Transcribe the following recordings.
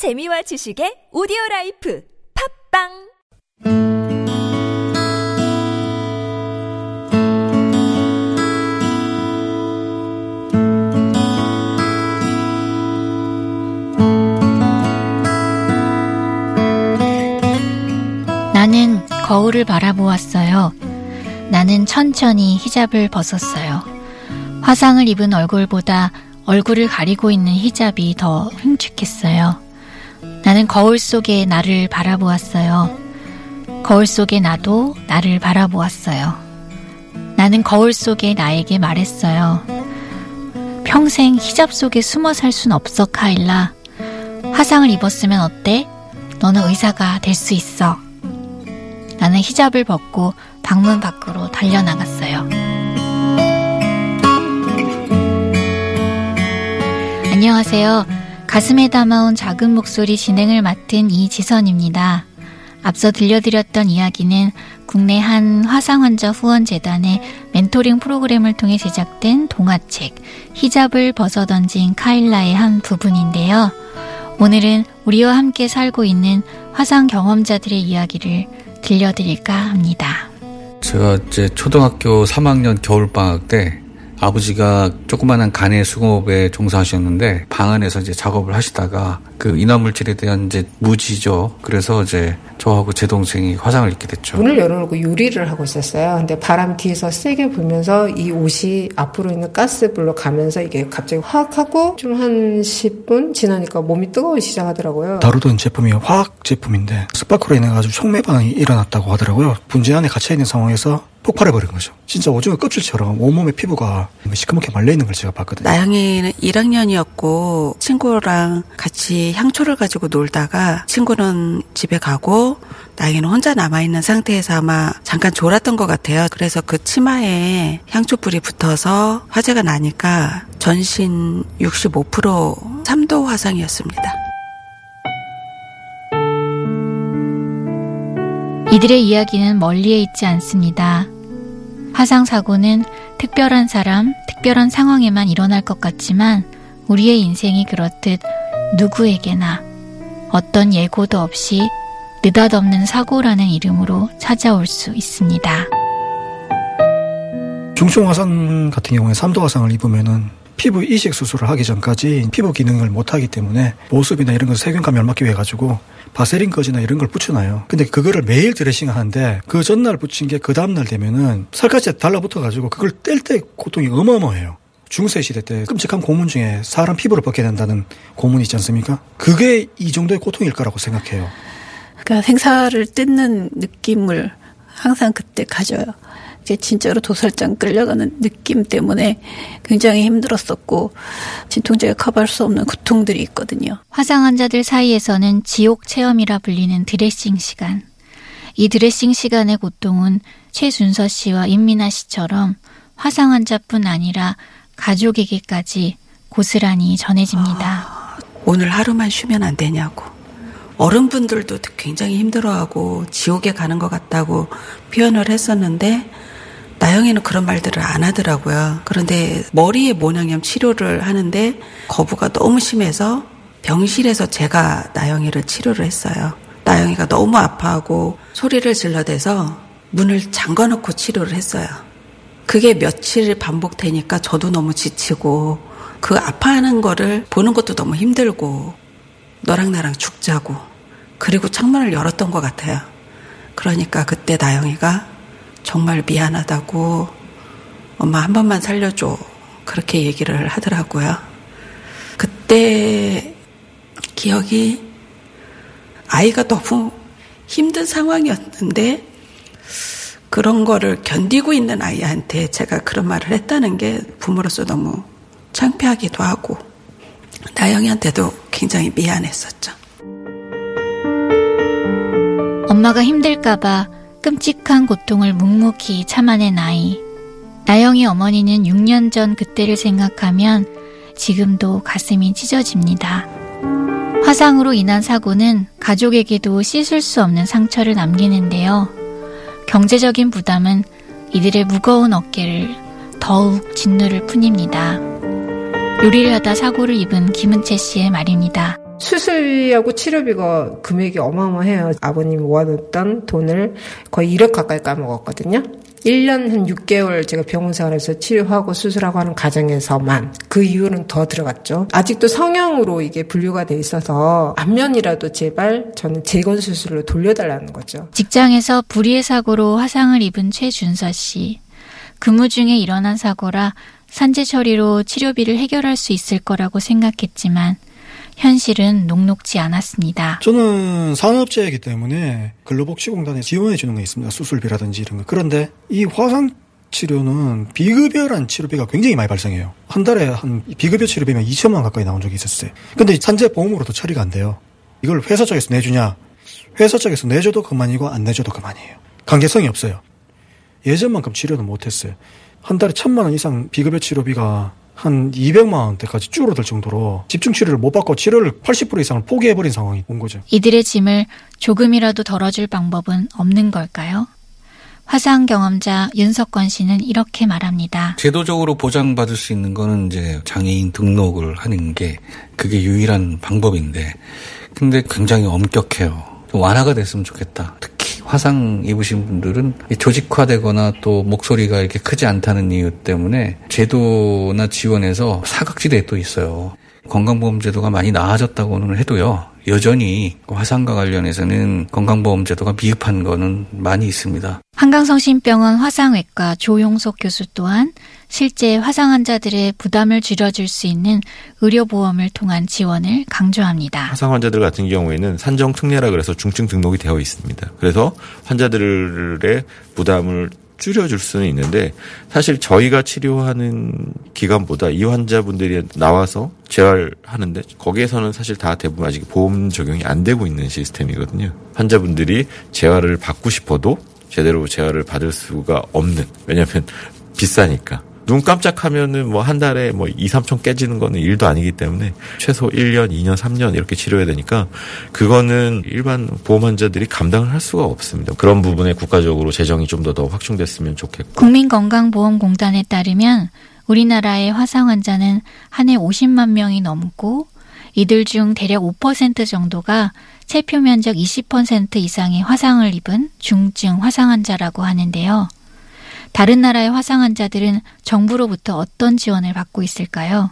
재미와 지식의 오디오 라이프 팝빵 나는 거울을 바라보았어요. 나는 천천히 히잡을 벗었어요. 화상을 입은 얼굴보다 얼굴을 가리고 있는 히잡이 더 흉측했어요. 나는 거울 속에 나를 바라보았어요. 거울 속에 나도 나를 바라보았어요. 나는 거울 속에 나에게 말했어요. 평생 히잡 속에 숨어 살 순 없어, 카일라. 화상을 입었으면 어때? 너는 의사가 될 수 있어. 나는 히잡을 벗고 방문 밖으로 달려나갔어요. 안녕하세요. 가슴에 담아온 작은 목소리 진행을 맡은 이지선입니다. 앞서 들려드렸던 이야기는 국내 한 화상환자 후원재단의 멘토링 프로그램을 통해 제작된 동화책 히잡을 벗어던진 카일라의 한 부분인데요. 오늘은 우리와 함께 살고 있는 화상 경험자들의 이야기를 들려드릴까 합니다. 제가 이제 초등학교 3학년 겨울방학 때 아버지가 조그마한 간의 수공업에 종사하셨는데 방 안에서 이제 작업을 하시다가 그 인화물질에 대한 이제 무지죠. 그래서 이제 저하고 제 동생이 화상을 입게 됐죠. 문을 열어놓고 요리를 하고 있었어요. 근데 바람 뒤에서 세게 불면서 이 옷이 앞으로 있는 가스불로 가면서 이게 갑자기 확 하고 좀 한 10분 지나니까 몸이 뜨거워지기 시작하더라고요. 다루던 제품이 화학 제품인데 스파크로 인해 가지고 촉매 반응이 일어났다고 하더라고요. 분재 안에 갇혀 있는 상황에서 폭발해버린 거죠. 진짜 오징어 껍질처럼 온몸의 피부가 시커멓게 말려있는 걸 제가 봤거든요. 나영이는 1학년이었고 친구랑 같이 향초를 가지고 놀다가 친구는 집에 가고 나영이는 혼자 남아있는 상태에서 아마 잠깐 졸았던 것 같아요. 그래서 그 치마에 향초불이 붙어서 화재가 나니까 전신 65% 3도 화상이었습니다. 이들의 이야기는 멀리에 있지 않습니다. 화상 사고는 특별한 사람, 특별한 상황에만 일어날 것 같지만 우리의 인생이 그렇듯 누구에게나 어떤 예고도 없이 느닷없는 사고라는 이름으로 찾아올 수 있습니다. 중증 화상 같은 경우에 3도 화상을 입으면은 피부 이식 수술을 하기 전까지 피부 기능을 못하기 때문에 보습이나 이런 거 세균감 멸막기 위해 가지고 바세린 거즈나 이런 걸 붙여놔요. 근데 그거를 매일 드레싱 하는데 그 전날 붙인 게 그 다음날 되면은 살갗에 달라붙어 가지고 그걸 뗄 때 고통이 어마어마해요. 중세 시대 때 끔찍한 고문 중에 사람 피부를 벗게 된다는 고문이 있지 않습니까? 그게 이 정도의 고통일 거라고 생각해요. 그러니까 생사를 뜯는 느낌을 항상 그때 가져요. 이제 진짜로 도살장 끌려가는 느낌 때문에 굉장히 힘들었었고 진통제가 커버할 수 없는 고통들이 있거든요. 화상 환자들 사이에서는 지옥 체험이라 불리는 드레싱 시간. 이 드레싱 시간의 고통은 최준서 씨와 임민아 씨처럼 화상 환자뿐 아니라 가족에게까지 고스란히 전해집니다. 아, 오늘 하루만 쉬면 안 되냐고. 어른분들도 굉장히 힘들어하고 지옥에 가는 것 같다고 표현을 했었는데 나영이는 그런 말들을 안 하더라고요. 그런데 머리에 모낭염 치료를 하는데 거부가 너무 심해서 병실에서 제가 나영이를 치료를 했어요. 나영이가 너무 아파하고 소리를 질러대서 문을 잠궈놓고 치료를 했어요. 그게 며칠 반복되니까 저도 너무 지치고 그 아파하는 거를 보는 것도 너무 힘들고 너랑 나랑 죽자고 그리고 창문을 열었던 것 같아요. 그러니까 그때 나영이가 정말 미안하다고 엄마 한 번만 살려줘. 그렇게 얘기를 하더라고요. 그때 기억이 아이가 너무 힘든 상황이었는데 그런 거를 견디고 있는 아이한테 제가 그런 말을 했다는 게 부모로서 너무 창피하기도 하고 나영이한테도 굉장히 미안했었죠. 엄마가 힘들까봐 끔찍한 고통을 묵묵히 참아낸 아이. 나영이 어머니는 6년 전 그때를 생각하면 지금도 가슴이 찢어집니다. 화상으로 인한 사고는 가족에게도 씻을 수 없는 상처를 남기는데요. 경제적인 부담은 이들의 무거운 어깨를 더욱 짓누를 뿐입니다. 요리를 하다 사고를 입은 김은채 씨의 말입니다. 수술비하고 치료비가 금액이 어마어마해요. 아버님이 모아뒀던 돈을 거의 1억 가까이 까먹었거든요. 1년 한 6개월 제가 병원 생활에서 치료하고 수술하고 하는 과정에서만 그 이후는 더 들어갔죠. 아직도 성형으로 이게 분류가 돼 있어서 안면이라도 제발 저는 재건 수술로 돌려달라는 거죠. 직장에서 불의의 사고로 화상을 입은 최준서 씨. 근무 중에 일어난 사고라 산재 처리로 치료비를 해결할 수 있을 거라고 생각했지만 현실은 녹록지 않았습니다. 저는 산업재이기 때문에 근로복지공단에 지원해 주는 게 있습니다. 수술비라든지 이런 거. 그런데 이 화상 치료는 비급여란 치료비가 굉장히 많이 발생해요. 한 달에 한 비급여 치료비면 2천만 원 가까이 나온 적이 있었어요. 근데 산재 보험으로도 처리가 안 돼요. 이걸 회사 쪽에서 내주냐? 회사 쪽에서 내줘도 그만이고 안 내줘도 그만이에요. 관계성이 없어요. 예전만큼 치료는 못했어요. 한 달에 천만 원 이상 비급여 치료비가 한 200만 원대까지 줄어들 정도로 집중 치료를 못 받고 치료를 80% 이상을 포기해버린 상황이 온 거죠. 이들의 짐을 조금이라도 덜어줄 방법은 없는 걸까요? 화상 경험자 윤석권 씨는 이렇게 말합니다. 제도적으로 보장받을 수 있는 거는 이제 장애인 등록을 하는 게 그게 유일한 방법인데 근데 굉장히 엄격해요. 완화가 됐으면 좋겠다. 화상 입으신 분들은 조직화되거나 또 목소리가 이렇게 크지 않다는 이유 때문에 제도나 지원에서 사각지대에 또 있어요. 건강보험 제도가 많이 나아졌다고는 해도요. 여전히 화상과 관련해서는 건강보험 제도가 미흡한 거는 많이 있습니다. 한강성심병원 화상외과 조용석 교수 또한 실제 화상 환자들의 부담을 줄여줄 수 있는 의료보험을 통한 지원을 강조합니다. 화상 환자들 같은 경우에는 산정 특례라 그래서 중증 등록이 되어 있습니다. 그래서 환자들의 부담을 줄여줄 수는 있는데 사실 저희가 치료하는 기간보다 이 환자분들이 나와서 재활하는데 거기에서는 사실 다 대부분 아직 보험 적용이 안 되고 있는 시스템이거든요. 환자분들이 재활을 받고 싶어도 제대로 재활을 받을 수가 없는 왜냐하면 비싸니까 눈 깜짝하면은 뭐 한 달에 뭐 2, 3천 깨지는 거는 일도 아니기 때문에 최소 1년, 2년, 3년 이렇게 치료해야 되니까 그거는 일반 보험 환자들이 감당을 할 수가 없습니다. 그런 부분에 국가적으로 재정이 좀 더더 확충됐으면 좋겠고. 국민건강보험공단에 따르면 우리나라의 화상 환자는 한 해 50만 명이 넘고 이들 중 대략 5% 정도가 체표 면적 20% 이상의 화상을 입은 중증 화상 환자라고 하는데요. 다른 나라의 화상 환자들은 정부로부터 어떤 지원을 받고 있을까요?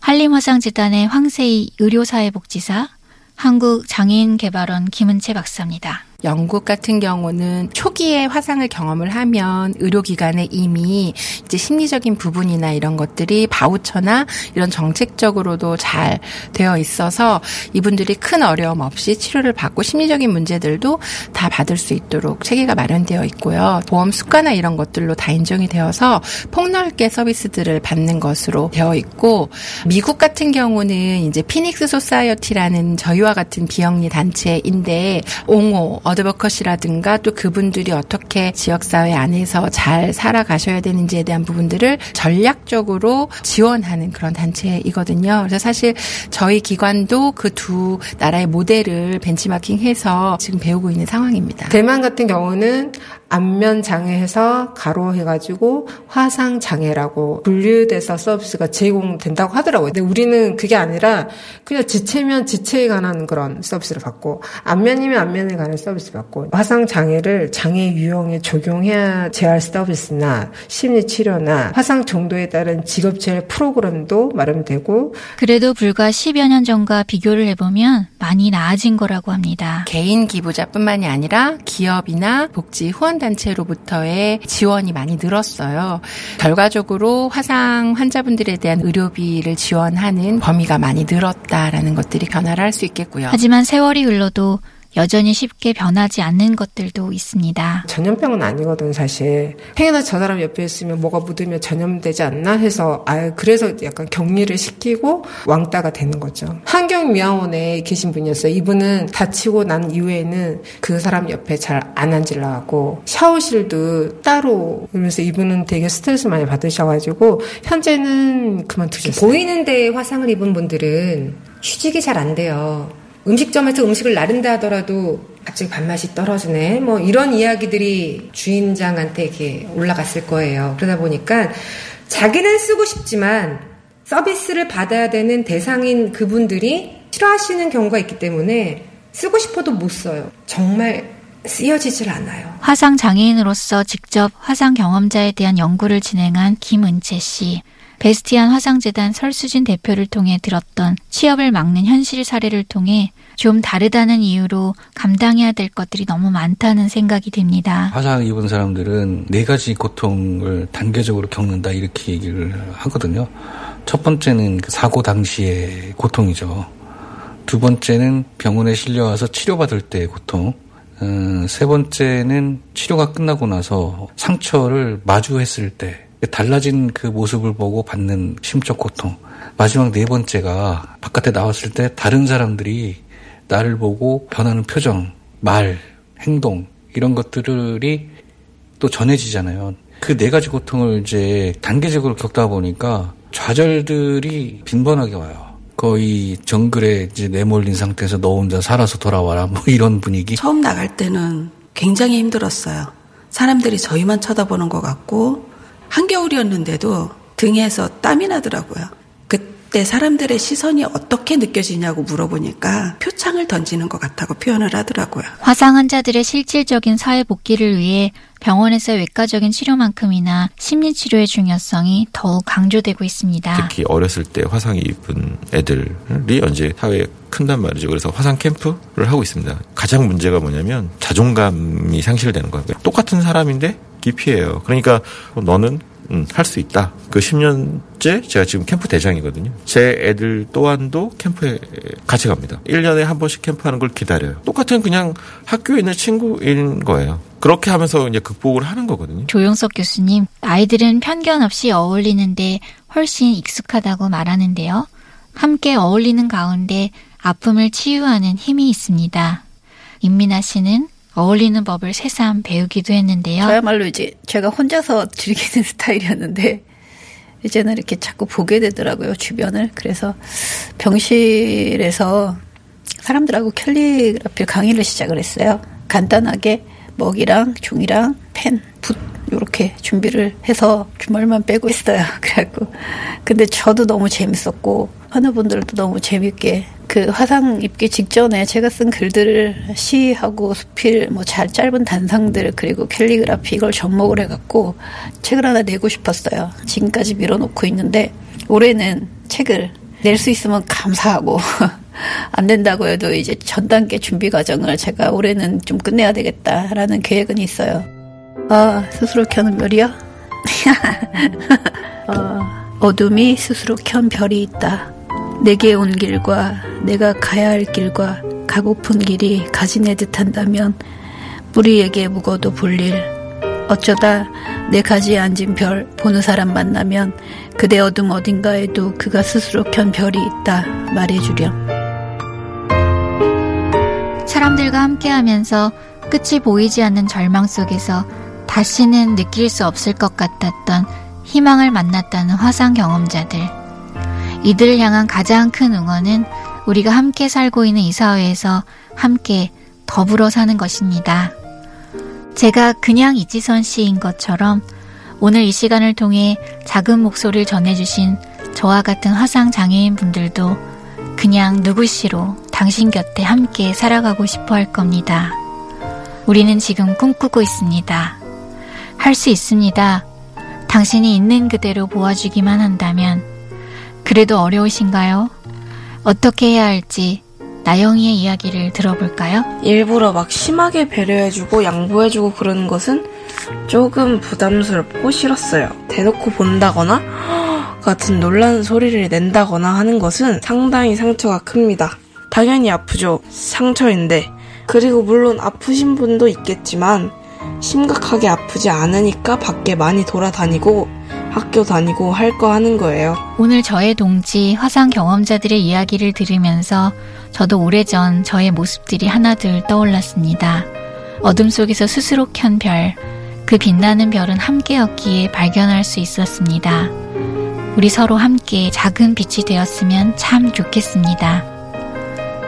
한림화상재단의 황세희 의료사회복지사, 한국장애인개발원 김은채 박사입니다. 영국 같은 경우는 초기에 화상을 경험을 하면 의료기관에 이미 이제 심리적인 부분이나 이런 것들이 바우처나 이런 정책적으로도 잘 되어 있어서 이분들이 큰 어려움 없이 치료를 받고 심리적인 문제들도 다 받을 수 있도록 체계가 마련되어 있고요. 보험 수가나 이런 것들로 다 인정이 되어서 폭넓게 서비스들을 받는 것으로 되어 있고 미국 같은 경우는 이제 피닉스 소사이어티라는 저희와 같은 비영리 단체인데 옹호 어드버컷이라든가 또 그분들이 어떻게 지역사회 안에서 잘 살아가셔야 되는지에 대한 부분들을 전략적으로 지원하는 그런 단체이거든요. 그래서 사실 저희 기관도 그 두 나라의 모델을 벤치마킹해서 지금 배우고 있는 상황입니다. 대만 같은 경우는 안면 장애해서 가로 해가지고 화상 장애라고 분류돼서 서비스가 제공된다고 하더라고요. 근데 우리는 그게 아니라 그냥 지체면 지체에 관한 그런 서비스를 받고 안면이면 안면에 관한 서비스 받고 화상 장애를 장애 유형에 적용해야 재활 서비스나 심리 치료나 화상 정도에 따른 직업 재활 프로그램도 마련되고 그래도 불과 10여 년 전과 비교를 해보면 많이 나아진 거라고 합니다. 개인 기부자뿐만이 아니라 기업이나 복지 후원 단체로부터의 지원이 많이 늘었어요. 결과적으로 화상 환자분들에 대한 의료비를 지원하는 범위가 많이 늘었다라는 것들이 변화를 할 수 있겠고요. 하지만 세월이 흘러도 여전히 쉽게 변하지 않는 것들도 있습니다. 전염병은 아니거든 사실. 행여나 저 사람 옆에 있으면 뭐가 묻으면 전염되지 않나 해서 아 그래서 약간 격리를 시키고 왕따가 되는 거죠. 환경미화원에 계신 분이었어요. 이분은 다치고 난 이후에는 그 사람 옆에 잘 안 앉으려 하고 샤워실도 따로 그러면서 이분은 되게 스트레스 많이 받으셔가지고 현재는 그만두셨어요. 보이는데 화상을 입은 분들은 휴직이 잘 안 돼요. 음식점에서 음식을 나른다 하더라도 갑자기 밥맛이 떨어지네. 뭐 이런 이야기들이 주인장한테 이렇게 올라갔을 거예요. 그러다 보니까 자기는 쓰고 싶지만 서비스를 받아야 되는 대상인 그분들이 싫어하시는 경우가 있기 때문에 쓰고 싶어도 못 써요. 정말 쓰여지질 않아요. 화상 장애인으로서 직접 화상 경험자에 대한 연구를 진행한 김은채 씨. 베스티안 화상재단 설수진 대표를 통해 들었던 취업을 막는 현실 사례를 통해 좀 다르다는 이유로 감당해야 될 것들이 너무 많다는 생각이 듭니다. 화상 입은 사람들은 네 가지 고통을 단계적으로 겪는다 이렇게 얘기를 하거든요. 첫 번째는 그 사고 당시의 고통이죠. 두 번째는 병원에 실려와서 치료받을 때의 고통. 음, 세 번째는 치료가 끝나고 나서 상처를 마주했을 때 달라진 그 모습을 보고 받는 심적 고통. 마지막 네 번째가 바깥에 나왔을 때 다른 사람들이 나를 보고 변하는 표정, 말, 행동 이런 것들이 또 전해지잖아요. 그 네 가지 고통을 이제 단계적으로 겪다 보니까 좌절들이 빈번하게 와요. 거의 정글에 이제 내몰린 상태에서 너 혼자 살아서 돌아와라 뭐 이런 분위기. 처음 나갈 때는 굉장히 힘들었어요. 사람들이 저희만 쳐다보는 것 같고 한겨울이었는데도 등에서 땀이 나더라고요. 그때 사람들의 시선이 어떻게 느껴지냐고 물어보니까 표창을 던지는 것 같다고 표현을 하더라고요. 화상 환자들의 실질적인 사회 복귀를 위해 병원에서의 외과적인 치료만큼이나 심리치료의 중요성이 더욱 강조되고 있습니다. 특히 어렸을 때 화상 입은 애들이 이제 사회에 큰단 말이죠. 그래서 화상 캠프를 하고 있습니다. 가장 문제가 뭐냐면 자존감이 상실되는 거예요. 똑같은 사람인데 기피해요. 그러니까 너는 음, 할 수 있다. 그 10년째 제가 지금 캠프 대장이거든요. 제 애들 또한도 캠프에 같이 갑니다. 1년에 한 번씩 캠프하는 걸 기다려요. 똑같은 그냥 학교에 있는 친구인 거예요. 그렇게 하면서 이제 극복을 하는 거거든요. 조용석 교수님, 아이들은 편견 없이 어울리는데 훨씬 익숙하다고 말하는데요. 함께 어울리는 가운데 아픔을 치유하는 힘이 있습니다. 임민아 씨는 어울리는 법을 새삼 배우기도 했는데요. 저야말로 이제 제가 혼자서 즐기는 스타일이었는데 이제는 이렇게 자꾸 보게 되더라고요 주변을. 그래서 병실에서 사람들하고 캘리그라피 강의를 시작을 했어요. 간단하게 먹이랑 종이랑 펜, 붓 이렇게 준비를 해서 주말만 빼고 있어요. 그래갖고 근데 저도 너무 재밌었고 하는 분들도 너무 재밌게 그 화상 입기 직전에 제가 쓴 글들을 시하고 수필 뭐 잘 짧은 단상들 그리고 캘리그라피 이걸 접목을 해갖고 책을 하나 내고 싶었어요. 지금까지 밀어놓고 있는데 올해는 책을 낼 수 있으면 감사하고 안 된다고 해도 이제 전 단계 준비 과정을 제가 올해는 좀 끝내야 되겠다라는 계획은 있어요. 아 스스로 켜는 별이요? 어, 어둠이 스스로 켠 별이 있다. 내게 온 길과 내가 가야 할 길과 가고픈 길이 가진애 듯한다면 우리에게 묵어도 볼일 어쩌다 내 가지에 앉은 별 보는 사람 만나면 그대 어둠 어딘가에도 그가 스스로 켠 별이 있다 말해주렴. 사람들과 함께하면서 끝이 보이지 않는 절망 속에서 다시는 느낄 수 없을 것 같았던 희망을 만났다는 화상 경험자들. 이들을 향한 가장 큰 응원은 우리가 함께 살고 있는 이 사회에서 함께 더불어 사는 것입니다. 제가 그냥 이지선 씨인 것처럼 오늘 이 시간을 통해 작은 목소리를 전해주신 저와 같은 화상 장애인 분들도 그냥 누구시로 당신 곁에 함께 살아가고 싶어 할 겁니다. 우리는 지금 꿈꾸고 있습니다. 할 수 있습니다. 당신이 있는 그대로 보아주기만 한다면 그래도 어려우신가요? 어떻게 해야 할지 나영이의 이야기를 들어볼까요? 일부러 막 심하게 배려해주고 양보해주고 그러는 것은 조금 부담스럽고 싫었어요. 대놓고 본다거나 같은 놀라는 소리를 낸다거나 하는 것은 상당히 상처가 큽니다. 당연히 아프죠. 상처인데. 그리고 물론 아프신 분도 있겠지만 심각하게 아프지 않으니까 밖에 많이 돌아다니고 학교 다니고 할 거 하는 거예요. 오늘 저의 동지 화상 경험자들의 이야기를 들으면서 저도 오래전 저의 모습들이 하나둘 떠올랐습니다. 어둠 속에서 스스로 켠 별, 그 빛나는 별은 함께였기에 발견할 수 있었습니다. 우리 서로 함께 작은 빛이 되었으면 참 좋겠습니다.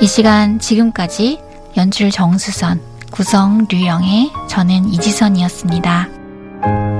이 시간 지금까지 연출 정수선, 구성 류영의 저는 이지선이었습니다.